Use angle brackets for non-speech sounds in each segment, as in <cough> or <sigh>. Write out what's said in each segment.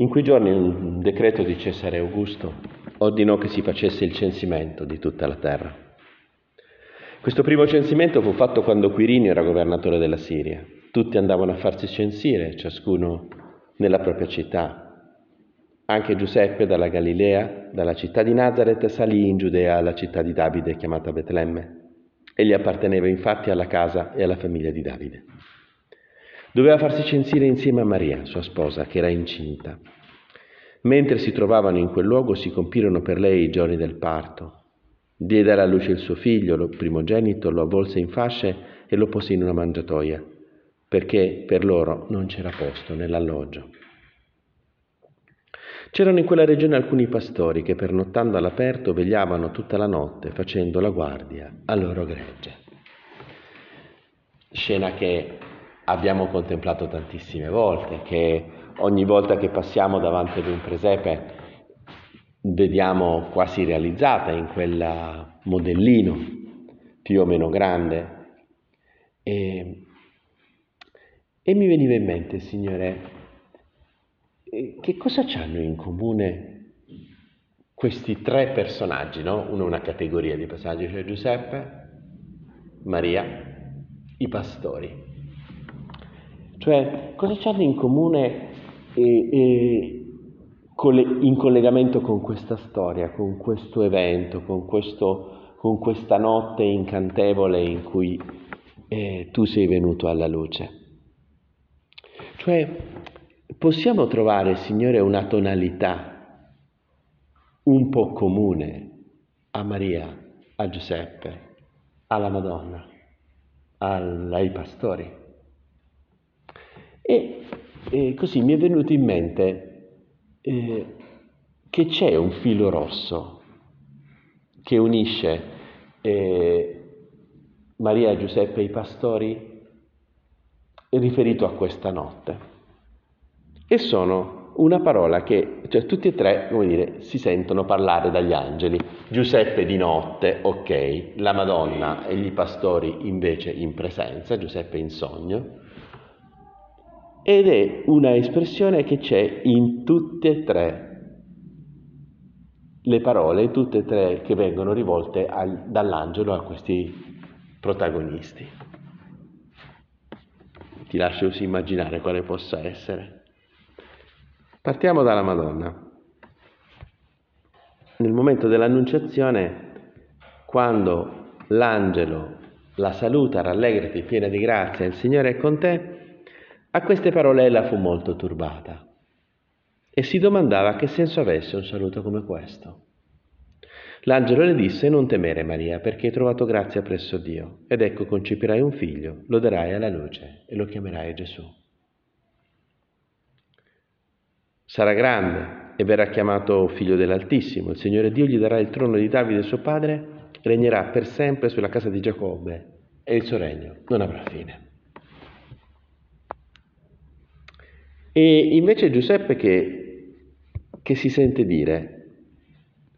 In quei giorni un decreto di Cesare Augusto ordinò che si facesse il censimento di tutta la terra. Questo primo censimento fu fatto quando Quirinio era governatore della Siria. Tutti andavano a farsi censire, ciascuno nella propria città. Anche Giuseppe dalla Galilea, dalla città di Nazareth, salì in Giudea alla città di Davide chiamata Betlemme. Egli apparteneva infatti alla casa e alla famiglia di Davide. Doveva farsi censire insieme a Maria, sua sposa, che era incinta. Mentre si trovavano in quel luogo si compirono per lei i giorni del parto. Diede alla luce il suo figlio, lo primogenito, lo avvolse in fasce e lo pose in una mangiatoia, perché per loro non c'era posto nell'alloggio. C'erano in quella regione alcuni pastori che pernottando all'aperto vegliavano tutta la notte facendo la guardia al loro gregge. Scena che abbiamo contemplato tantissime volte, che ogni volta che passiamo davanti ad un presepe vediamo quasi realizzata in quel modellino più o meno grande. E, e mi veniva in mente, Signore, che cosa hanno in comune questi tre personaggi, no? Uno una categoria di personaggi, cioè Giuseppe, Maria, i pastori. Cioè, cosa hanno in comune e, e, in collegamento con questa storia, con questo evento, con, questo, con questa notte incantevole in cui eh, tu sei venuto alla luce? Cioè, possiamo trovare, Signore, una tonalità un po' comune a Maria, a Giuseppe, alla Madonna, ai pastori. E, e, così mi è venuto in mente eh, che c'è un filo rosso che unisce eh, Maria, Giuseppe e i pastori riferito a questa notte e sono una parola che cioè, tutti e tre come dire, si sentono parlare dagli angeli. Giuseppe di notte, ok, la Madonna e i pastori invece in presenza, Giuseppe in sogno. Ed è una espressione che c'è in tutte e tre le parole, tutte e tre che vengono rivolte al, dall'angelo a questi protagonisti. Ti lascio così immaginare quale possa essere. Partiamo dalla Madonna. Nel momento dell'annunciazione, quando l'angelo la saluta, rallegrati, piena di grazia, il Signore è con te, a queste parole ella fu molto turbata e si domandava che senso avesse un saluto come questo. L'angelo le disse, non temere Maria, perché hai trovato grazia presso Dio, ed ecco concepirai un figlio, lo darai alla luce e lo chiamerai Gesù. Sarà grande e verrà chiamato figlio dell'Altissimo. Il Signore Dio gli darà il trono di Davide suo padre, regnerà per sempre sulla casa di Giacobbe e il suo regno non avrà fine. E invece Giuseppe che, che si sente dire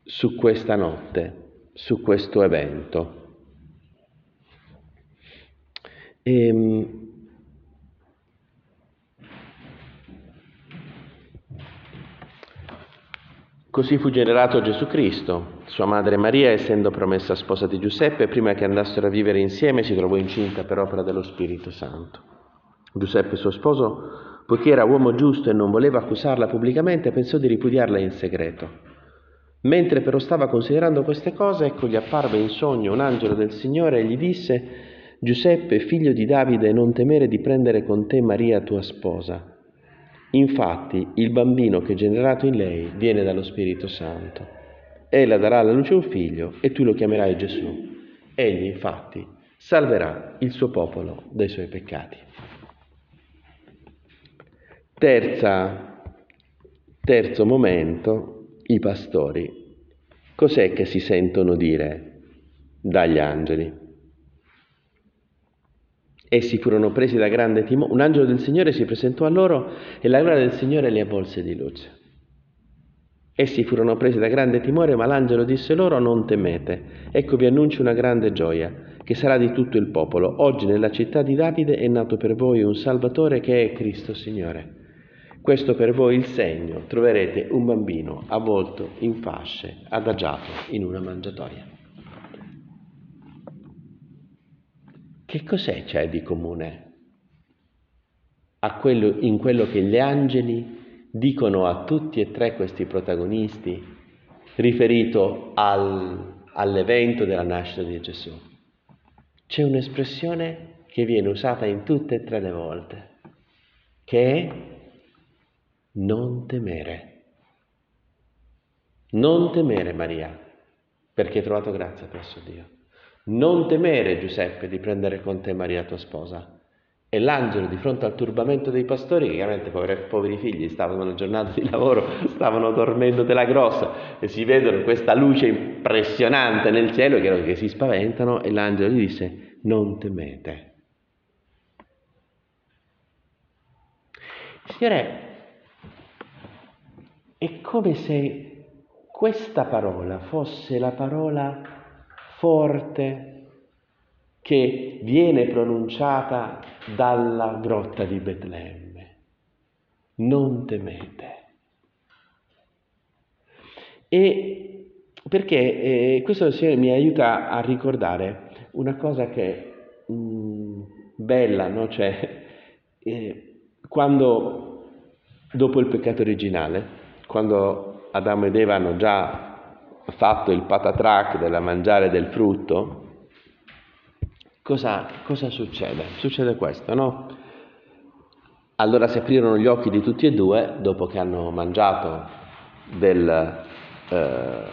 su questa notte, su questo evento? E, ehm, Così fu generato Gesù Cristo. Sua madre Maria, essendo promessa sposa di Giuseppe, prima che andassero a vivere insieme si trovò incinta per opera dello Spirito Santo. Giuseppe, suo sposo, poiché era uomo giusto e non voleva accusarla pubblicamente, pensò di ripudiarla in segreto. Mentre però stava considerando queste cose, ecco gli apparve in sogno un angelo del Signore e gli disse, Giuseppe, figlio di Davide, non temere di prendere con te Maria tua sposa Infatti il bambino che è generato in lei viene dallo Spirito Santo. Ella darà alla luce un figlio e tu lo chiamerai Gesù. Egli infatti salverà il suo popolo dai suoi peccati. Terza, terzo momento, i pastori. Cos'è che si sentono dire dagli angeli? Essi furono presi da grande timore. Un angelo del Signore si presentò a loro e la gloria del Signore li avvolse di luce. Essi furono presi da grande timore, ma l'angelo disse loro: Non temete, ecco vi annuncio una grande gioia, che sarà di tutto il popolo. Oggi nella città di Davide è nato per voi un Salvatore che è Cristo Signore. Questo per voi il segno, troverete un bambino avvolto in fasce, adagiato in una mangiatoia. Che cos'è c'è di comune quello, in quello che gli angeli dicono a tutti e tre questi protagonisti riferito al, all'evento della nascita di Gesù? C'è un'espressione che viene usata in tutte e tre le volte, che è non temere. Non temere Maria, perché hai trovato grazia presso Dio. Non temere Giuseppe di prendere con te Maria tua sposa. E l'angelo di fronte al turbamento dei pastori, che chiaramente poveri, poveri figli stavano nella giornata di lavoro, stavano dormendo della grossa e si vedono questa luce impressionante nel cielo, chiaro che si spaventano e l'angelo gli disse non temete. Signore, è come se questa parola fosse la parola forte che viene pronunciata dalla grotta di Betlemme. Non temete. E perché eh, questo Signore mi aiuta a ricordare una cosa che è mm, bella, no? Cioè, eh, quando dopo il peccato originale, quando Adamo ed Eva hanno già fatto il patatrac della mangiare del frutto, cosa, cosa succede? Succede questo, no? Allora si aprirono gli occhi di tutti e due dopo che hanno mangiato del, eh,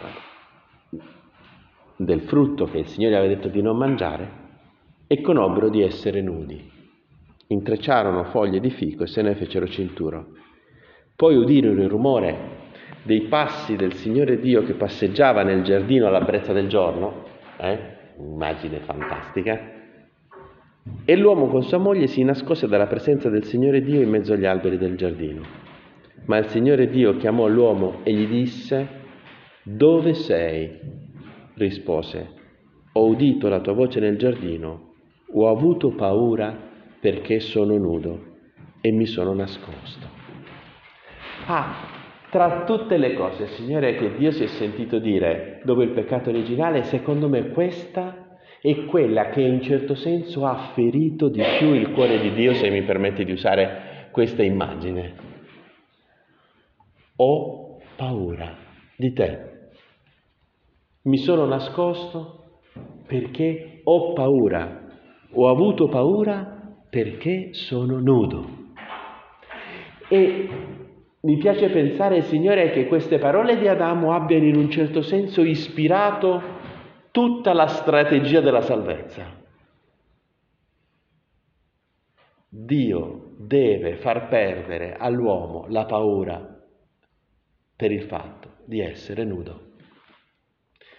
del frutto che il Signore aveva detto di non mangiare e conobbero di essere nudi. Intrecciarono foglie di fico e se ne fecero cintura. Poi udirono il rumore dei passi del Signore Dio che passeggiava nel giardino alla brezza del giorno, eh? immagine fantastica, e l'uomo con sua moglie si nascose dalla presenza del Signore Dio in mezzo agli alberi del giardino. Ma il Signore Dio chiamò l'uomo e gli disse, dove sei? Rispose, ho udito la tua voce nel giardino, ho avuto paura perché sono nudo e mi sono nascosto. Ah, tra tutte le cose, Signore, che Dio si è sentito dire dopo il peccato originale, secondo me questa è quella che in certo senso ha ferito di più il cuore di Dio, se mi permette di usare questa immagine. Ho paura di te. Mi sono nascosto perché ho paura. Ho avuto paura perché sono nudo. E mi piace pensare, Signore, che queste parole di Adamo abbiano in un certo senso ispirato tutta la strategia della salvezza. Dio deve far perdere all'uomo la paura per il fatto di essere nudo,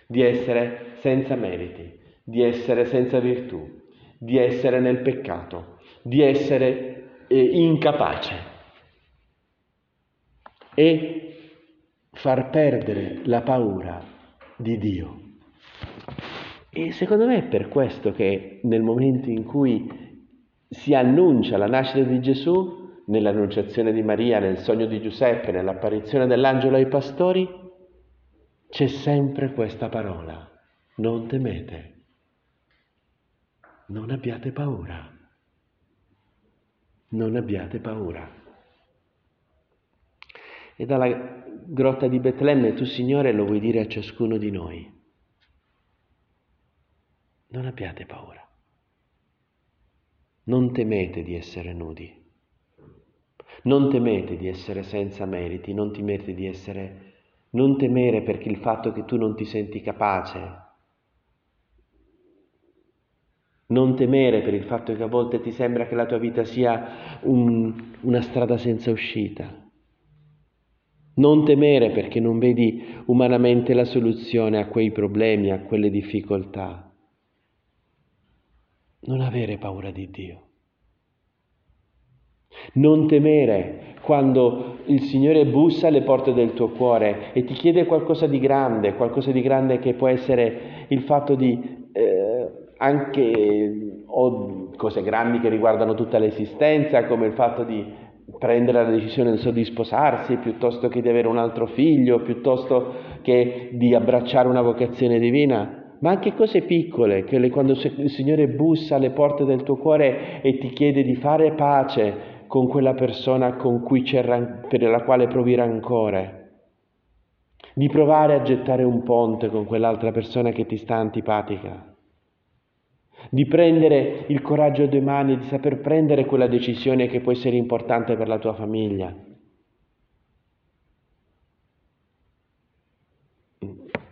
di essere senza meriti, di essere senza virtù, di essere nel peccato, di essere eh, incapace e far perdere la paura di Dio. E secondo me è per questo che nel momento in cui si annuncia la nascita di Gesù, nell'annunciazione di Maria, nel sogno di Giuseppe, nell'apparizione dell'angelo ai pastori, c'è sempre questa parola, non temete, non abbiate paura, non abbiate paura. E dalla grotta di Betlemme tu, Signore, lo vuoi dire a ciascuno di noi. Non abbiate paura. Non temete di essere nudi. Non temete di essere senza meriti, non temete di essere... Non temere perché il fatto che tu non ti senti capace. Non temere per il fatto che a volte ti sembra che la tua vita sia un, una strada senza uscita. Non temere perché non vedi umanamente la soluzione a quei problemi, a quelle difficoltà. Non avere paura di Dio. Non temere quando il Signore bussa alle porte del tuo cuore e ti chiede qualcosa di grande, qualcosa di grande che può essere il fatto di eh, anche o cose grandi che riguardano tutta l'esistenza, come il fatto di prendere la decisione di sposarsi piuttosto che di avere un altro figlio, piuttosto che di abbracciare una vocazione divina, ma anche cose piccole, che quando il Signore bussa alle porte del tuo cuore e ti chiede di fare pace con quella persona con cui per la quale provi rancore, di provare a gettare un ponte con quell'altra persona che ti sta antipatica di prendere il coraggio a due mani, di saper prendere quella decisione che può essere importante per la tua famiglia.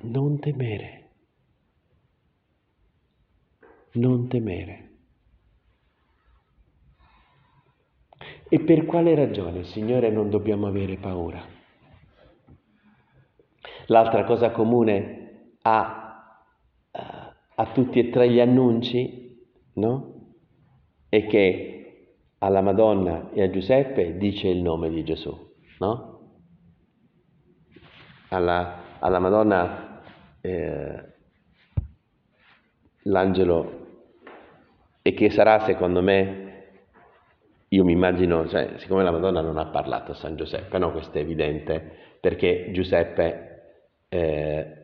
Non temere, non temere. E per quale ragione, Signore, non dobbiamo avere paura? L'altra cosa comune a, a tutti e tre gli annunci, no? È che alla Madonna e a Giuseppe dice il nome di Gesù, no? Alla, alla Madonna eh, l'angelo, e che sarà secondo me io mi immagino, cioè, siccome la Madonna non ha parlato a San Giuseppe, no, questo è evidente, perché Giuseppe eh,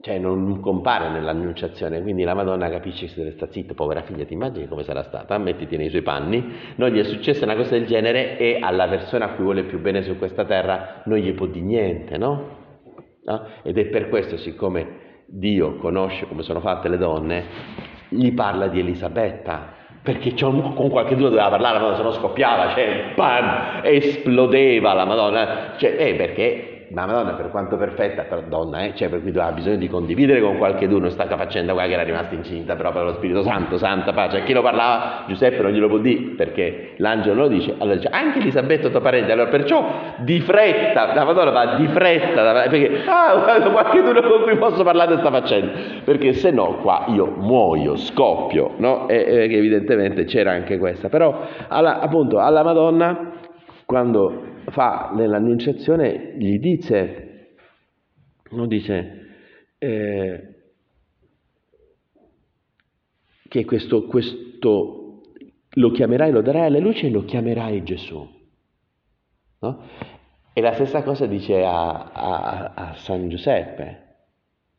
cioè non compare nell'annunciazione, quindi la Madonna capisce che si deve stare zitta, povera figlia, ti immagini come sarà stata? Mettiti nei suoi panni, non gli è successa una cosa del genere e alla persona a cui vuole più bene su questa terra non gli può dire niente, no? no? Ed è per questo, siccome Dio conosce come sono fatte le donne, gli parla di Elisabetta, perché con qualche duro doveva parlare, la Madonna se no scoppiava, cioè, bam, esplodeva la Madonna, cioè, eh, perché la Madonna per quanto perfetta, per donna, eh, cioè per cui aveva bisogno di condividere con qualche d'uno questa faccenda qua che era rimasta incinta però per lo Spirito Santo, santa pace, a chi lo parlava Giuseppe non glielo può dire perché l'angelo lo dice, allora dice anche Elisabetta tuo parente, allora perciò di fretta, la Madonna va di fretta, perché ah, qualche d'uno con cui posso parlare di questa faccenda, perché se no qua io muoio, scoppio, no? E, e evidentemente c'era anche questa, però alla, appunto alla Madonna quando fa nell'annunciazione, gli dice, non dice eh, che questo, questo lo chiamerai, lo darai alla luce e lo chiamerai Gesù. No? E la stessa cosa dice a, a, a, San Giuseppe,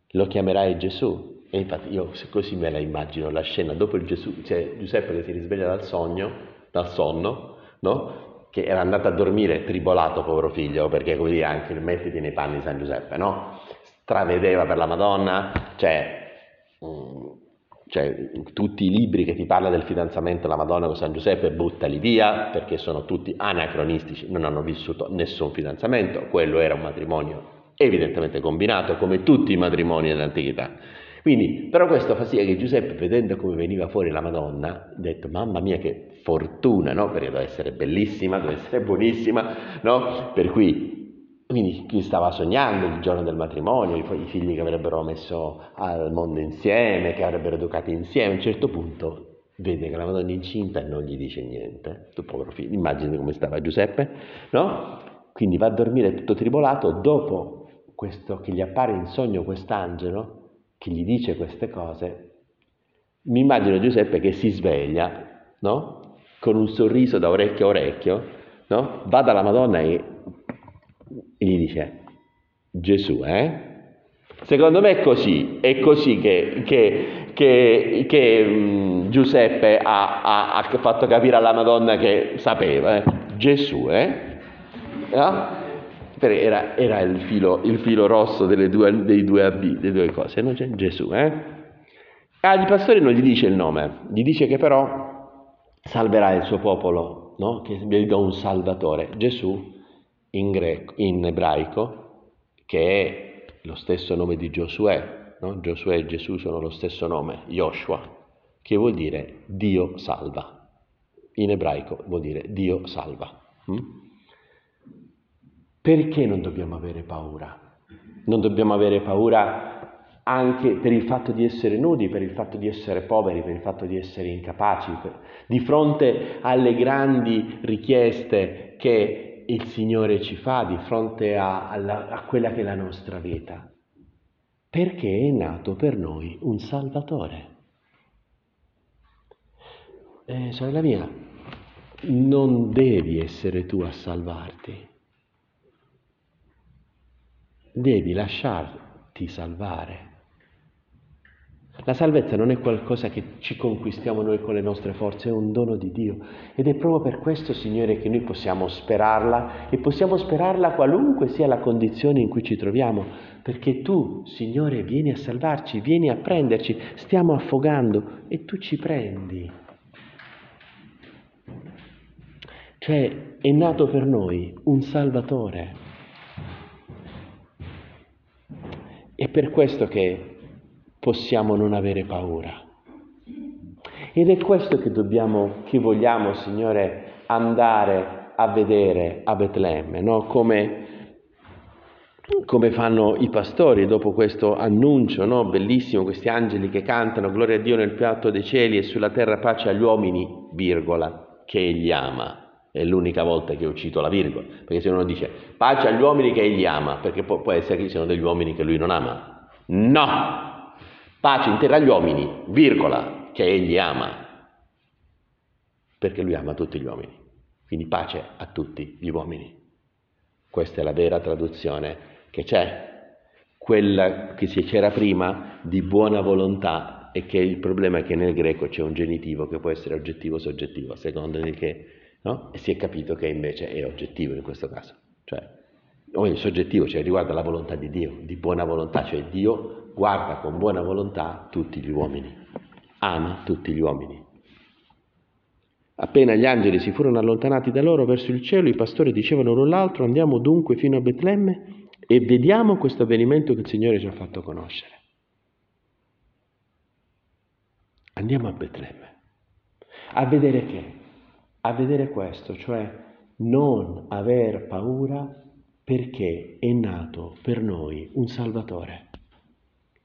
lo chiamerai Gesù. E infatti io così me la immagino la scena, dopo il Gesù, cioè Giuseppe che si risveglia dal sogno, dal sonno, no? Che era andato a dormire tribolato, povero figlio, perché come dire anche mettiti nei panni di San Giuseppe, no? Stravedeva per la Madonna, cioè, mm, cioè, tutti i libri che ti parlano del fidanzamento della Madonna con San Giuseppe buttali via perché sono tutti anacronistici, non hanno vissuto nessun fidanzamento, quello era un matrimonio evidentemente combinato come tutti i matrimoni dell'antichità. Quindi, però questo fa sì che Giuseppe, vedendo come veniva fuori la Madonna, ha detto, mamma mia che fortuna, no? Perché doveva essere bellissima, doveva essere buonissima, no? Per cui, quindi chi stava sognando il giorno del matrimonio, i figli che avrebbero messo al mondo insieme, che avrebbero educati insieme, a un certo punto vede che la Madonna è incinta e non gli dice niente. Tu povero figlio, immagini come stava Giuseppe, no? Quindi va a dormire tutto tribolato, dopo questo che gli appare in sogno quest'angelo, che gli dice queste cose, mi immagino Giuseppe che si sveglia, no? Con un sorriso da orecchio a orecchio, no? Va dalla Madonna e, gli dice, Gesù, eh? Secondo me è così, è così che, che, che, che um, Giuseppe ha, ha, ha, fatto capire alla Madonna che sapeva, eh? Gesù, eh? No? Era, era il, filo, il, filo, rosso due, dei due AB, delle due cose, non Gesù, eh? Ah, pastori non gli dice il nome, gli dice che però salverà il suo popolo, no? che gli dà un salvatore. Gesù in, greco, in ebraico, che è lo stesso nome di Giosuè, no? Giosuè e Gesù sono lo stesso nome, Joshua, che vuol dire Dio salva. In ebraico vuol dire Dio salva. Mm? Perché non dobbiamo avere paura? Non dobbiamo avere paura anche per il fatto di essere nudi, per il fatto di essere poveri, per il fatto di essere incapaci, per, di fronte alle grandi richieste che il Signore ci fa, di fronte a, a, a quella che è la nostra vita. Perché è nato per noi un Salvatore. Eh, sorella mia, non devi essere tu a salvarti, devi lasciarti salvare. La salvezza non è qualcosa che ci conquistiamo noi con le nostre forze, è un dono di Dio. Ed è proprio per questo, Signore, che noi possiamo sperarla e possiamo sperarla qualunque sia la condizione in cui ci troviamo, perché tu, Signore, vieni a salvarci, vieni a prenderci, stiamo affogando e tu ci prendi. Cioè è nato per noi un Salvatore. È per questo che possiamo non avere paura. Ed è questo che dobbiamo, che vogliamo, Signore, andare a vedere a Betlemme, no? come, come, fanno i pastori dopo questo annuncio no? bellissimo, questi angeli che cantano gloria a Dio nel piatto dei cieli e sulla terra pace agli uomini, virgola, che egli ama. È l'unica volta che ho cito la virgola, perché se uno dice pace agli uomini che egli ama, perché può, può essere che ci siano degli uomini che lui non ama. No, Pace in terra agli uomini, virgola, che egli ama, perché lui ama tutti gli uomini. Quindi pace a tutti gli uomini. Questa è la vera traduzione che c'è. Quella che c'era prima di buona volontà e che il problema è che nel greco c'è un genitivo che può essere oggettivo o soggettivo, a seconda di che, no? E si è capito che invece è oggettivo in questo caso. Cioè, o il soggettivo, cioè riguarda la volontà di Dio, di buona volontà, cioè Dio guarda con buona volontà tutti gli uomini, ama tutti gli uomini. Appena gli angeli si furono allontanati da loro verso il cielo, i pastori dicevano l'un l'altro, andiamo dunque fino a Betlemme e vediamo questo avvenimento che il Signore ci ha fatto conoscere. Andiamo a Betlemme, a vedere che? A vedere questo, cioè non aver paura perché è nato per noi un Salvatore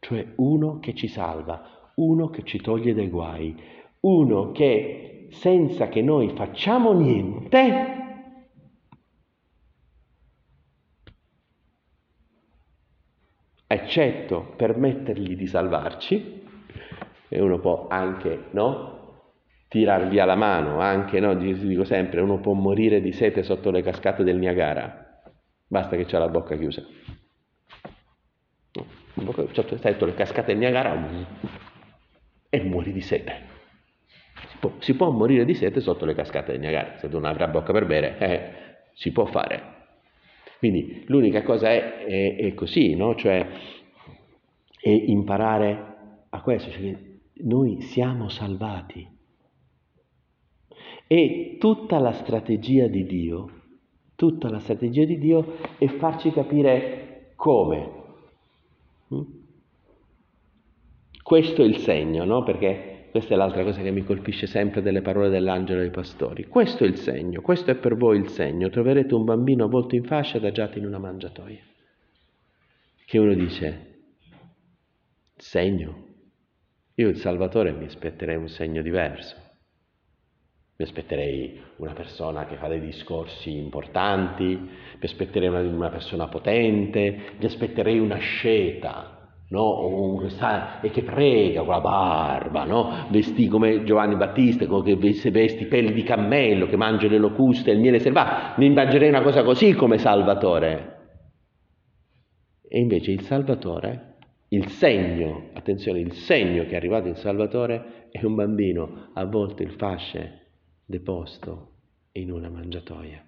cioè uno che ci salva, uno che ci toglie dai guai, uno che senza che noi facciamo niente, eccetto permettergli di salvarci, e uno può anche, no? Tirar via la mano, anche, no? Dico sempre, uno può morire di sete sotto le cascate del Niagara, basta che c'ha la bocca chiusa sotto effetto le cascate del Niagara e muori di sete. Si può, si può, morire di sete sotto le cascate del Niagara, se non avrà bocca per bere, eh, si può fare. Quindi l'unica cosa è, è, è così, no? cioè è imparare a questo, cioè noi siamo salvati. E tutta la strategia di Dio, tutta la strategia di Dio è farci capire come Mm? Questo è il segno, no? Perché questa è l'altra cosa che mi colpisce sempre delle parole dell'angelo ai pastori. Questo è il segno, questo è per voi il segno. Troverete un bambino avvolto in fascia adagiato in una mangiatoia. Che uno dice, segno? Io il Salvatore mi aspetterei un segno diverso. Mi aspetterei una persona che fa dei discorsi importanti, mi aspetterei una, una persona potente, mi aspetterei una sceta, no? E che prega con la barba, no? Vestì come Giovanni Battista, che vesti peli di cammello, che mangia le locuste e il miele selvaggio. Mi immaginerei una cosa così come Salvatore. E invece il Salvatore, il segno, attenzione, il segno che è arrivato in Salvatore è un bambino avvolto in fasce deposto in una mangiatoia.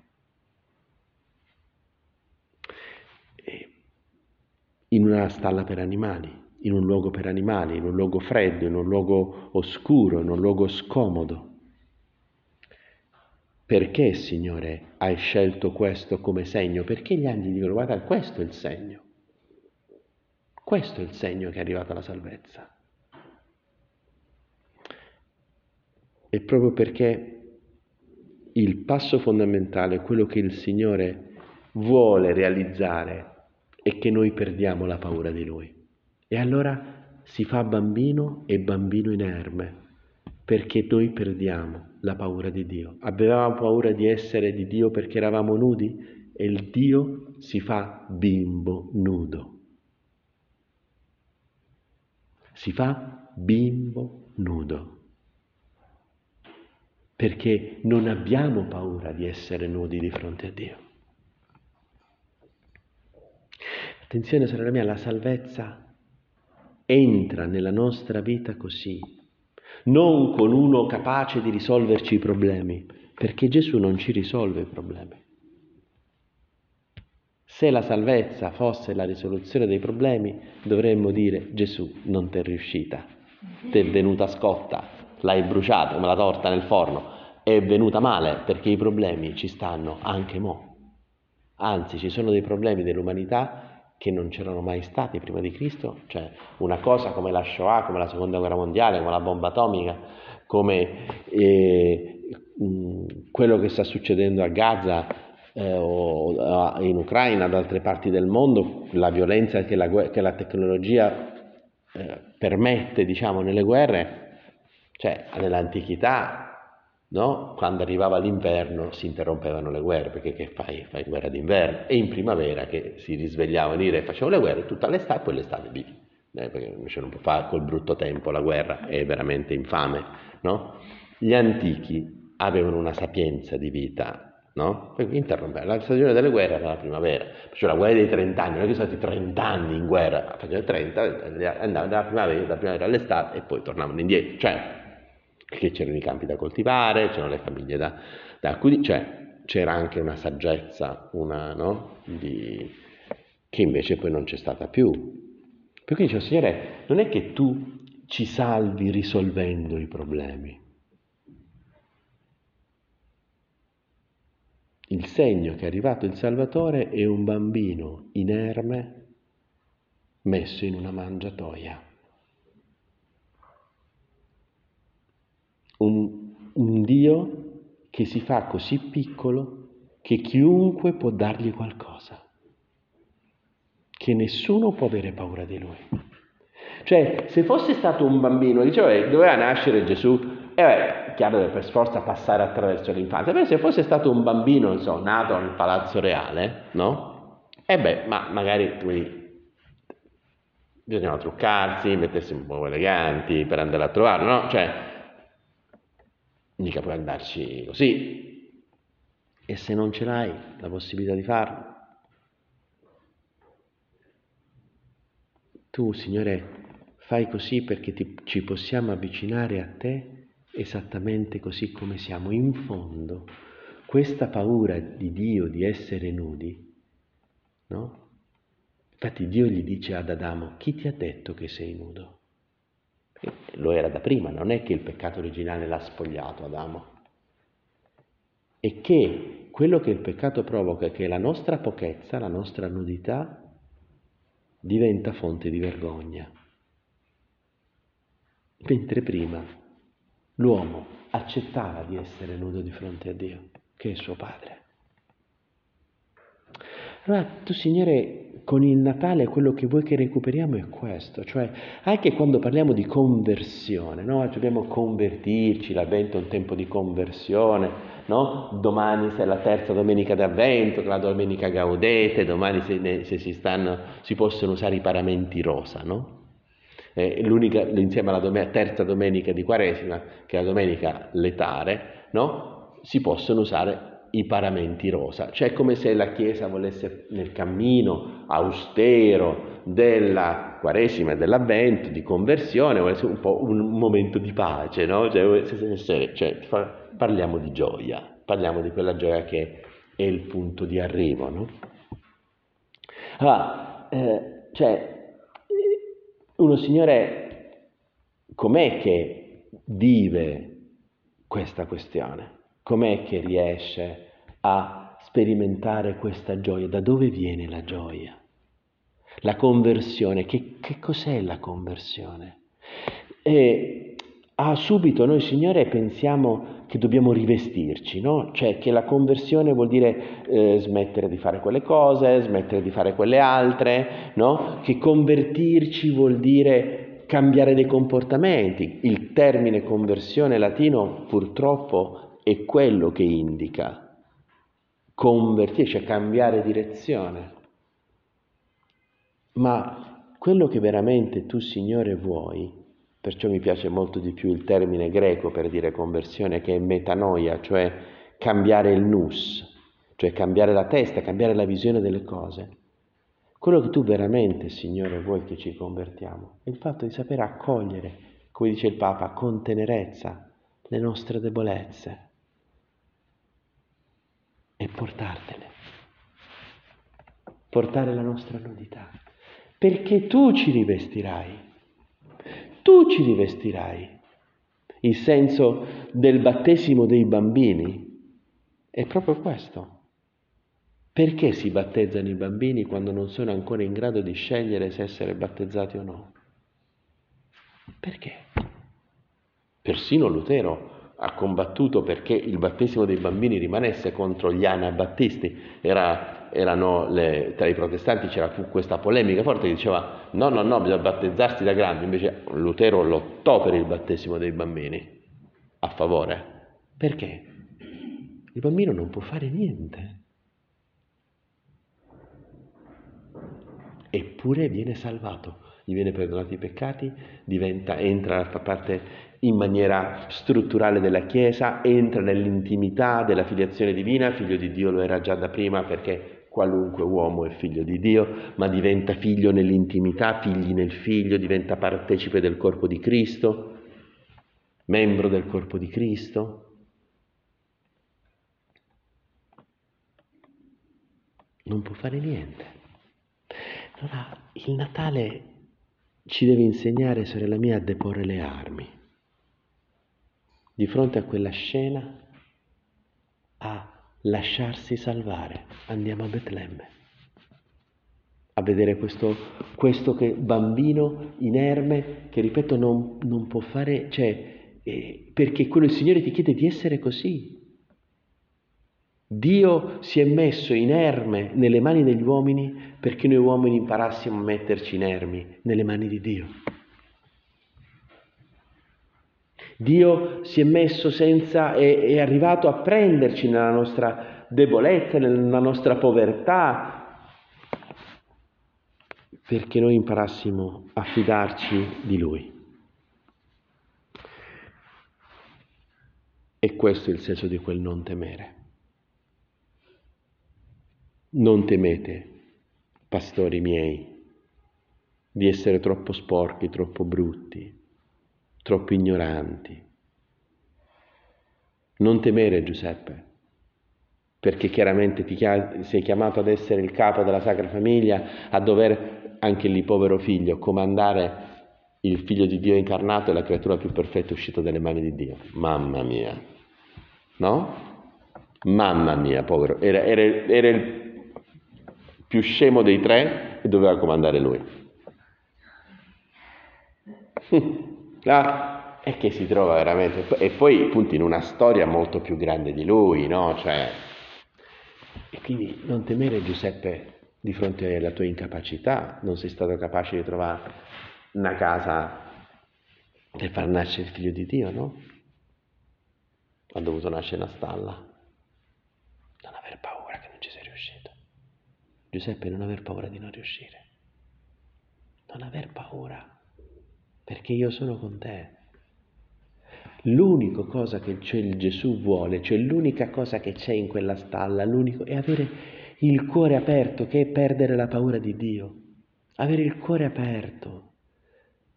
In una stalla per animali, in un luogo per animali, in un luogo freddo, in un luogo oscuro, in un luogo scomodo. Perché, Signore, hai scelto questo come segno? Perché gli angeli dicono, guarda, questo è il segno. Questo è il segno che è arrivata la salvezza. E proprio perché il passo fondamentale, quello che il Signore vuole realizzare, è che noi perdiamo la paura di Lui. E allora si fa bambino e bambino inerme, perché noi perdiamo la paura di Dio. Avevamo paura di essere di Dio perché eravamo nudi e il Dio si fa bimbo nudo. Si fa bimbo nudo. Perché non abbiamo paura di essere nudi di fronte a Dio. Attenzione, sorella mia, la salvezza entra nella nostra vita così, non con uno capace di risolverci i problemi, perché Gesù non ci risolve i problemi. Se la salvezza fosse la risoluzione dei problemi, dovremmo dire Gesù non ti è riuscita, ti è venuta scotta, l'hai bruciata come la torta nel forno, è venuta male perché i problemi ci stanno anche mo'. Anzi, ci sono dei problemi dell'umanità che non c'erano mai stati prima di Cristo, cioè una cosa come la Shoah, come la Seconda Guerra Mondiale, come la bomba atomica, come eh, quello che sta succedendo a Gaza eh, o in Ucraina, da altre parti del mondo, la violenza che la, che la tecnologia eh, permette, diciamo, nelle guerre, cioè nell'antichità No? Quando arrivava l'inverno si interrompevano le guerre, perché che fai? Fai guerra d'inverno. E in primavera che si risvegliavano i re facevano le guerre tutta l'estate, poi l'estate vivi. Eh, perché invece non può fare col brutto tempo, la guerra è veramente infame. No? Gli antichi avevano una sapienza di vita, no? Interrompevano. La stagione delle guerre era la primavera. Faceva la guerra dei 30 anni, non è che sono stati 30 anni in guerra, facevano 30, andavano dalla primavera, dalla primavera all'estate e poi tornavano indietro. Cioè, perché c'erano i campi da coltivare, c'erano le famiglie da, da accudire, cioè c'era anche una saggezza, una, no? Di, che invece poi non c'è stata più. Perché dicevo, Signore, non è che tu ci salvi risolvendo i problemi. Il segno che è arrivato il Salvatore è un bambino inerme messo in una mangiatoia. Un, Dio che si fa così piccolo che chiunque può dargli qualcosa, che nessuno può avere paura di lui. Cioè, se fosse stato un bambino, diceva, eh, doveva nascere Gesù, e eh, chiaro deve per sforza passare attraverso l'infanzia, però se fosse stato un bambino, non so, nato nel palazzo reale, no? E eh beh, ma magari tu bisognava truccarsi, mettersi un po' eleganti per andare a trovarlo, no? Cioè, mica puoi andarci così. E se non ce l'hai la possibilità di farlo, tu, Signore, fai così perché ti, ci possiamo avvicinare a te esattamente così come siamo. In fondo, questa paura di Dio di essere nudi, no? Infatti Dio gli dice ad Adamo, chi ti ha detto che sei nudo? Lo era da prima, non è che il peccato originale l'ha spogliato Adamo. E che quello che il peccato provoca è che la nostra pochezza, la nostra nudità, diventa fonte di vergogna. Mentre prima l'uomo accettava di essere nudo di fronte a Dio, che è suo padre. Allora tu, Signore, con il Natale quello che vuoi che recuperiamo è questo, cioè anche quando parliamo di conversione, no? dobbiamo convertirci, l'avvento è un tempo di conversione, no? domani è la terza domenica d'avvento, la domenica gaudete, domani se, ne, se si, stanno, si, possono usare i paramenti rosa, no? eh, insieme alla domenica, terza domenica di Quaresima, che è la domenica letare, no? si possono usare i paramenti rosa, cioè come se la Chiesa volesse nel cammino austero della Quaresima e dell'Avvento, di conversione, volesse un po' un momento di pace, no? Cioè, cioè, parliamo di gioia, parliamo di quella gioia che è il punto di arrivo, no? Allora, eh, cioè, uno Signore, com'è che vive questa questione? Com'è che riesce a sperimentare questa gioia. Da dove viene la gioia? La conversione, che, che cos'è la conversione? E ah, subito noi, Signore, pensiamo che dobbiamo rivestirci, no? Cioè che la conversione vuol dire eh, smettere di fare quelle cose, smettere di fare quelle altre, no? Che convertirci vuol dire cambiare dei comportamenti. Il termine conversione latino purtroppo è quello che indica convertirci, cioè cambiare direzione. Ma quello che veramente tu, Signore, vuoi Perciò mi piace molto di più il termine greco per dire conversione che è metanoia, cioè cambiare il nus, cioè cambiare la testa, cambiare la visione delle cose. Quello che tu veramente, Signore, vuoi che ci convertiamo è il fatto di sapere accogliere, come dice il Papa, con tenerezza le nostre debolezze portartene, portare la nostra nudità, perché tu ci rivestirai, tu ci rivestirai. Il senso del battesimo dei bambini è proprio questo. Perché si battezzano i bambini quando non sono ancora in grado di scegliere se essere battezzati o no? Perché? Persino Lutero ha combattuto perché il battesimo dei bambini rimanesse contro gli anabattisti. Era, erano le, tra i protestanti c'era fu questa polemica forte che diceva no, no, no, bisogna battezzarsi da grandi. Invece Lutero lottò per il battesimo dei bambini, a favore. Perché? Il bambino non può fare niente. eppure viene salvato, gli viene perdonati i peccati, diventa, entra a far parte in maniera strutturale della Chiesa, entra nell'intimità della filiazione divina, figlio di Dio lo era già da prima perché qualunque uomo è figlio di Dio, ma diventa figlio nell'intimità, figli nel figlio, diventa partecipe del corpo di Cristo, membro del corpo di Cristo. Non può fare niente. Allora, il Natale ci deve insegnare, sorella mia, a deporre le armi. Di fronte a quella scena, a lasciarsi salvare. Andiamo a Betlemme. A vedere questo, questo che bambino inerme che, ripeto, non, non può fare, cioè, eh, perché quello il Signore ti chiede di essere così, Dio si è messo inerme nelle mani degli uomini perché noi uomini imparassimo a metterci inermi nelle mani di Dio. Dio si è messo senza, è, è arrivato a prenderci nella nostra debolezza, nella nostra povertà, perché noi imparassimo a fidarci di Lui. E questo è il senso di quel non temere. Non temete, pastori miei, di essere troppo sporchi, troppo brutti, troppo ignoranti. Non temere, Giuseppe, perché chiaramente ti sei chiamato ad essere il capo della Sacra Famiglia, a dover, anche lì povero figlio, comandare il figlio di Dio incarnato e la creatura più perfetta uscita dalle mani di Dio. Mamma mia, no? Mamma mia, povero, era, era, era il più scemo dei tre e doveva comandare lui. <laughs> ah, e che si trova veramente, e poi appunto in una storia molto più grande di lui, no? Cioè, e quindi non temere Giuseppe di fronte alla tua incapacità, non sei stato capace di trovare una casa per far nascere il figlio di Dio, no? Ha dovuto nascere una stalla. Giuseppe, non aver paura di non riuscire. Non aver paura, perché io sono con te. L'unica cosa che Gesù vuole, cioè l'unica cosa che c'è in quella stalla, l'unico, è avere il cuore aperto, che è perdere la paura di Dio. Avere il cuore aperto.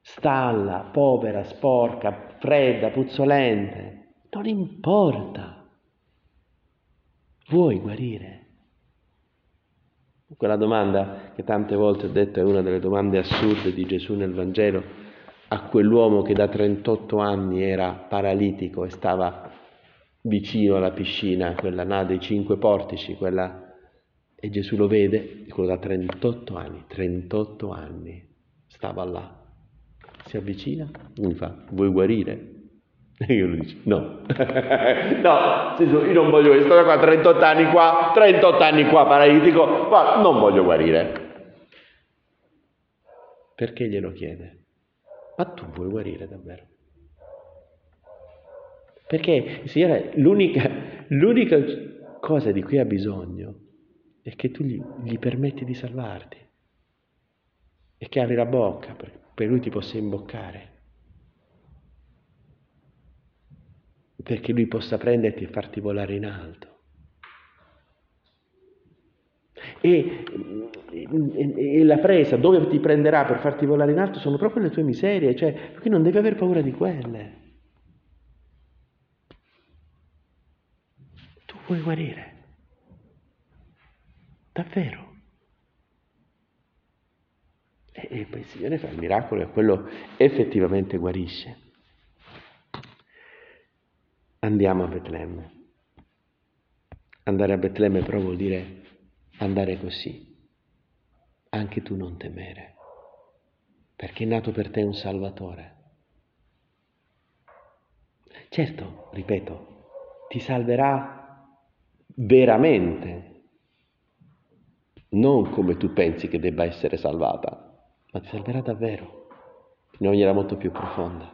Stalla, povera, sporca, fredda, puzzolente, non importa. Vuoi guarire? Quella domanda che tante volte ho detto è una delle domande assurde di Gesù nel Vangelo a quell'uomo che da 38 anni era paralitico e stava vicino alla piscina, quella là dei cinque portici, quella... e Gesù lo vede, quello da 38 anni, 38 anni, stava là, si avvicina, mi fa, vuoi guarire? <laughs> E io gli dico, no, <laughs> no, io non voglio, sto qua 38 anni qua, 38 anni qua paralitico, ma non voglio guarire. Perché glielo chiede? ma tu vuoi guarire davvero. Perché, Signore, l'unica, l'unica cosa di cui ha bisogno è che tu gli, gli permetti di salvarti e che apri la bocca, per, per lui ti possa imboccare, perché lui possa prenderti e farti volare in alto. E, e, e, la presa dove ti prenderà per farti volare in alto sono proprio le tue miserie, cioè perché non devi aver paura di quelle. Tu vuoi guarire. Davvero. E, e poi il Signore fa il miracolo e quello effettivamente guarisce. Andiamo a Betlemme. Andare a Betlemme però vuol dire andare così. Anche tu non temere, perché è nato per te un Salvatore. Certo, ripeto, ti salverà veramente, non come tu pensi che debba essere salvata, ma ti salverà davvero, in maniera molto più profonda.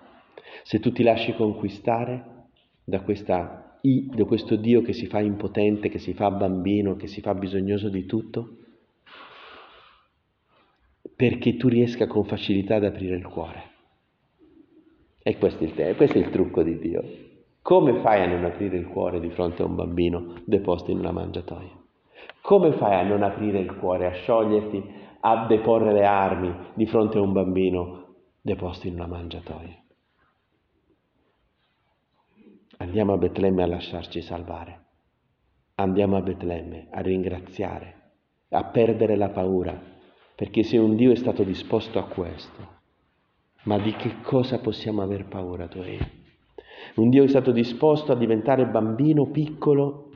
Se tu ti lasci conquistare da, questa, da questo Dio che si fa impotente, che si fa bambino, che si fa bisognoso di tutto, perché tu riesca con facilità ad aprire il cuore. E questo è il, questo è il trucco di Dio. Come fai a non aprire il cuore di fronte a un bambino deposto in una mangiatoia? Come fai a non aprire il cuore, a scioglierti, a deporre le armi di fronte a un bambino deposto in una mangiatoia? Andiamo a Betlemme a lasciarci salvare. Andiamo a Betlemme a ringraziare, a perdere la paura, perché se un Dio è stato disposto a questo, ma di che cosa possiamo aver paura tu e Un Dio è stato disposto a diventare bambino piccolo,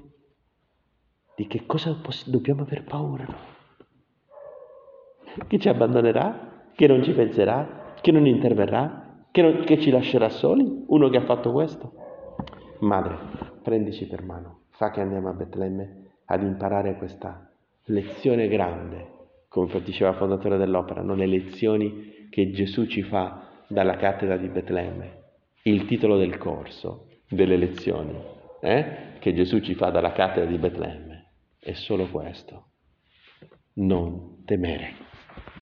di che cosa poss- dobbiamo aver paura? Che ci abbandonerà? Che non ci penserà? Che non interverrà? Che, non, che ci lascerà soli? Uno che ha fatto questo? Madre, prendici per mano, fa che andiamo a Betlemme ad imparare questa lezione grande, come diceva il fondatore dell'opera, non le lezioni che Gesù ci fa dalla cattedra di Betlemme. Il titolo del corso delle lezioni eh, che Gesù ci fa dalla cattedra di Betlemme è solo questo. Non temere.